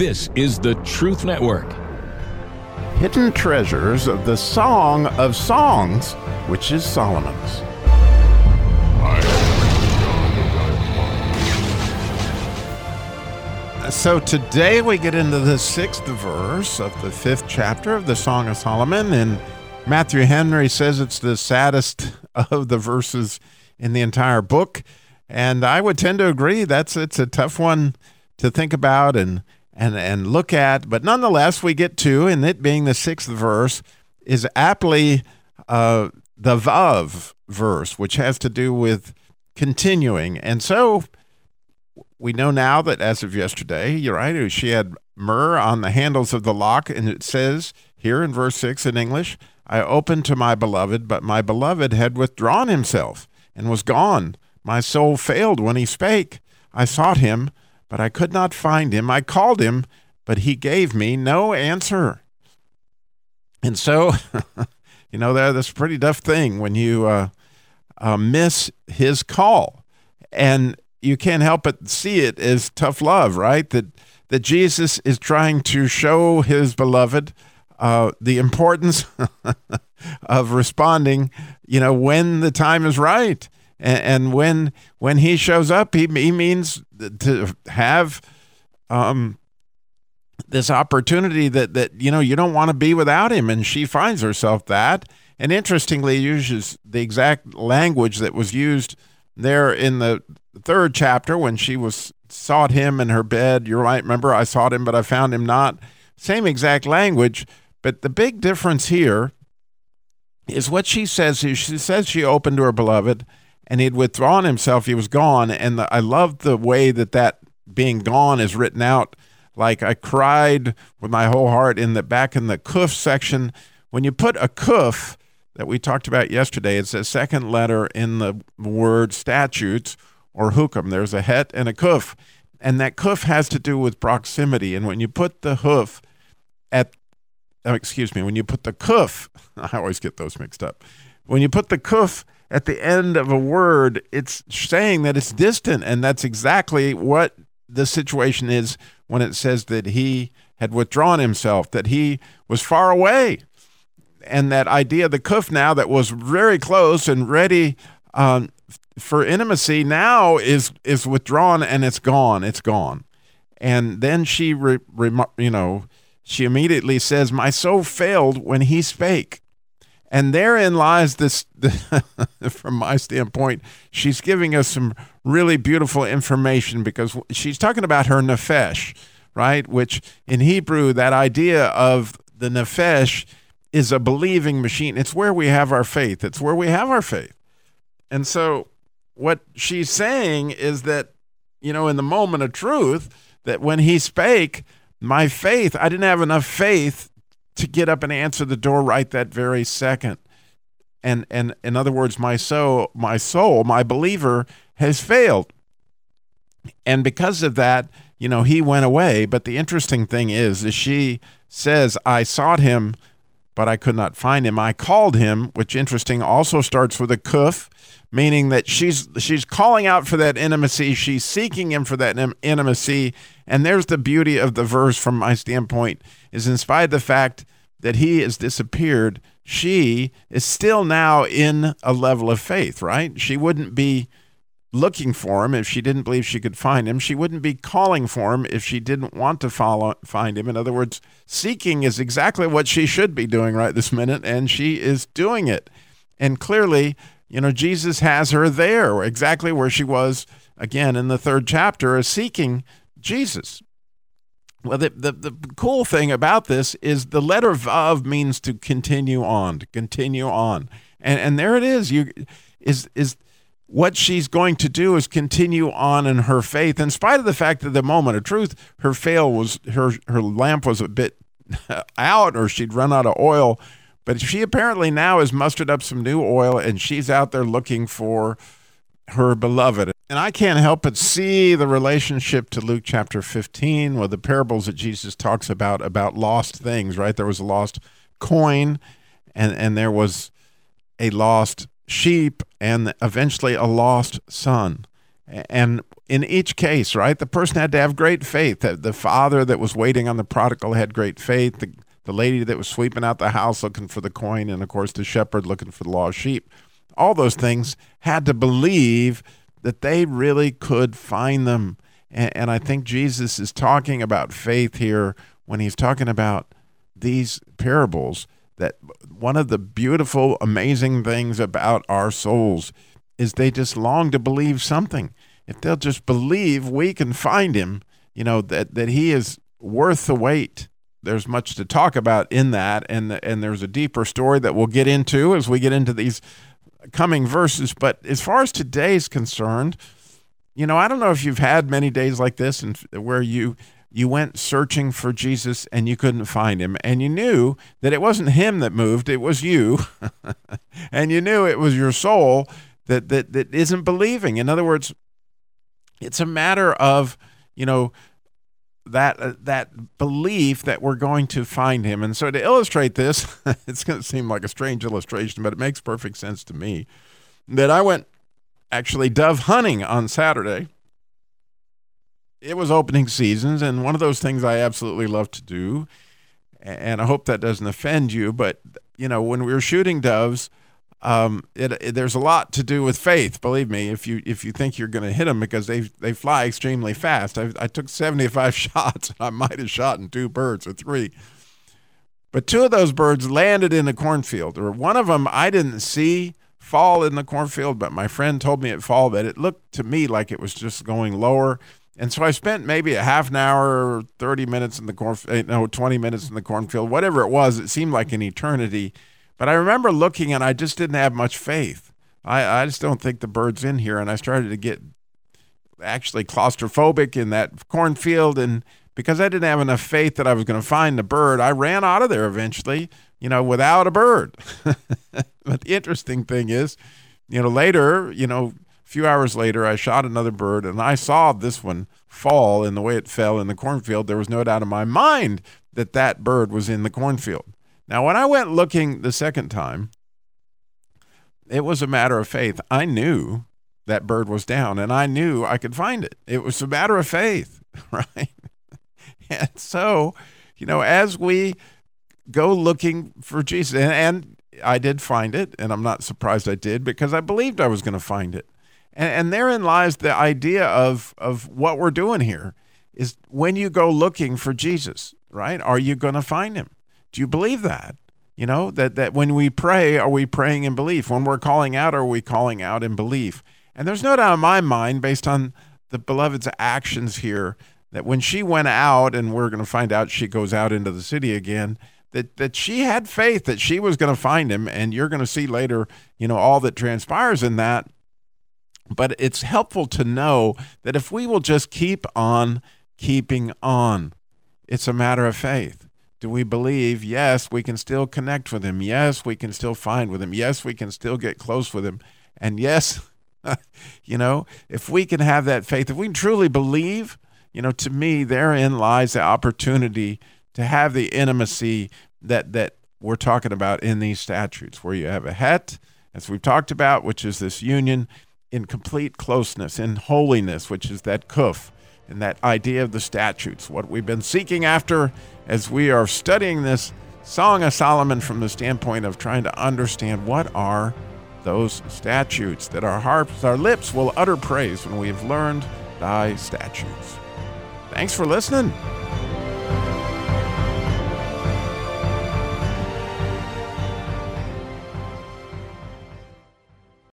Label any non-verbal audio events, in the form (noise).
This is the Truth Network. Hidden treasures of the Song of Songs, which is Solomon's. So today we get into the sixth verse of the fifth chapter of the Song of Solomon, and Matthew Henry says it's the saddest of the verses in the entire book, and I would tend to agree. That's it's a tough one to think about and and and look at, but nonetheless we get to, and it being the sixth verse, is aptly uh, the vav verse, which has to do with continuing, and so we know now that as of yesterday, you're right, she had myrrh on the handles of the lock, and it says here in verse 6 in English, I opened to my beloved, but my beloved had withdrawn himself and was gone. My soul failed when he spake. I sought him, but I could not find him. I called him, but he gave me no answer. And so, (laughs) you know, that's a pretty tough thing when you uh, uh, miss his call. And you can't help but see it as tough love, right? That that Jesus is trying to show his beloved uh, the importance (laughs) of responding, you know, when the time is right, and, and when when he shows up, he he means to have um, this opportunity that that you know you don't want to be without him, and she finds herself that, and interestingly uses the exact language that was used there in the third chapter when she was sought him in her bed. You might remember I sought him, but I found him not. Same exact language, but the big difference here is what she says. She says she opened to her beloved, and he'd withdrawn himself. He was gone, and the, I loved the way that that being gone is written out. Like I cried with my whole heart in the back in the kuf section. When you put a kuf that we talked about yesterday, it's a second letter in the word statutes or hukum. There's a het and a kuf. And that kuf has to do with proximity. And when you put the hoof at, oh, excuse me, when you put the kuf, (laughs) I always get those mixed up. When you put the kuf at the end of a word, it's saying that it's distant. And that's exactly what the situation is when it says that he had withdrawn himself, that he was far away. And that idea, the kuf now that was very close and ready um, for intimacy now is is withdrawn and it's gone it's gone and then she re, re, you know she immediately says my soul failed when he spake and therein lies this (laughs) from my standpoint she's giving us some really beautiful information because she's talking about her nefesh right? Which in hebrew that idea of the nefesh is a believing machine. It's where we have our faith. It's where we have our faith. And so what she's saying is that, you know, in the moment of truth, that when he spake, my faith, I didn't have enough faith to get up and answer the door right that very second. And and in other words, my soul, my soul, my believer has failed. And because of that, you know, he went away. But the interesting thing is, is she says, I sought him, but I could not find him. I called him, which interesting also starts with a kuf meaning that she's she's calling out for that intimacy. She's seeking him for that intimacy. And there's the beauty of the verse from my standpoint is in spite of the fact that he has disappeared she is still now in a level of faith right? She wouldn't be looking for him if she didn't believe she could find him she wouldn't be calling for him if she didn't want to follow find him in other words seeking is exactly what she should be doing right this minute and she is doing it and clearly you know, Jesus has her there, exactly where she was again in the third chapter, seeking Jesus. Well, the, the, the cool thing about this is the letter Vav means to continue on, to continue on. And, and there it is. You is is what she's going to do is continue on in her faith, in spite of the fact that the moment of truth, her fail was her her lamp was a bit (laughs) out, or she'd run out of oil but she apparently now has mustered up some new oil and she's out there looking for her beloved. And I can't help but see the relationship to Luke chapter 15 with the parables that Jesus talks about about lost things, right? There was a lost coin and and there was a lost sheep and eventually a lost son. And in each case, right? The person had to have great faith. The, the father that was waiting on the prodigal had great faith. The, the lady that was sweeping out the house looking for the coin, and of course, the shepherd looking for the lost sheep. All those things had to believe that they really could find them. And, and I think Jesus is talking about faith here when he's talking about these parables. That one of the beautiful, amazing things about our souls is they just long to believe something. If they'll just believe we can find him, you know, that, that he is worth the wait. There's much to talk about in that, and and there's a deeper story that we'll get into as we get into these coming verses. But as far as today's concerned, you know, I don't know if you've had many days like this and where you you went searching for Jesus and you couldn't find him and you knew that it wasn't him that moved, it was you. (laughs) and you knew it was your soul that that that isn't believing. In other words, it's a matter of, you know, that uh, that belief that we're going to find him. And so to illustrate this, (laughs) it's going to seem like a strange illustration, but it makes perfect sense to me. That I went actually dove hunting on Saturday. It was opening seasons, and one of those things I absolutely love to do. And I hope that doesn't offend you, but you know, when we were shooting doves, um, it, it, there's a lot to do with faith. Believe me, if you if you think you're going to hit them because they they fly extremely fast. I, I took 75 (laughs) shots. And I might have shot in two birds or three, but two of those birds landed in the cornfield. Or one of them I didn't see fall in the cornfield, but my friend told me it fall. But it looked to me like it was just going lower. And so I spent maybe a half an hour, 30 minutes in the corn, eh, no, 20 minutes in the cornfield, whatever it was. It seemed like an eternity but I remember looking and I just didn't have much faith. I, I just don't think the bird's in here. And I started to get actually claustrophobic in that cornfield. And because I didn't have enough faith that I was going to find the bird, I ran out of there eventually, you know, without a bird. (laughs) but the interesting thing is, you know, later, you know, a few hours later, I shot another bird and I saw this one fall in the way it fell in the cornfield. There was no doubt in my mind that that bird was in the cornfield. Now, when I went looking the second time, it was a matter of faith. I knew that bird was down and I knew I could find it. It was a matter of faith, (laughs) right? and so, you know, as we go looking for Jesus, and, and, I did find it, and I'm not surprised I did because I believed I was going to find it. And, and therein lies the idea of, of what we're doing here is when you go looking for Jesus, right? Are you going to find him? Do you believe that? You know, that, that when we pray, are we praying in belief? When we're calling out, are we calling out in belief? And there's no doubt in my mind, based on the beloved's actions here, that when she went out, and we're going to find out she goes out into the city again, that, that she had faith that she was going to find him. And you're going to see later, you know, all that transpires in that. But it's helpful to know that if we will just keep on keeping on, it's a matter of faith do we believe, yes, we can still connect with him? Yes, we can still find with him. Yes, we can still get close with him. And yes, (laughs) you know, if we can have that faith, if we truly believe, you know, to me, therein lies the opportunity to have the intimacy that that we're talking about in these statutes, where you have a het, as we've talked about, which is this union in complete closeness, in holiness, which is that kuf, and that idea of the statutes, what we've been seeking after as we are studying this Song of Solomon from the standpoint of trying to understand what are those statutes that our harps, our lips will utter praise when we have learned thy statutes. Thanks for listening.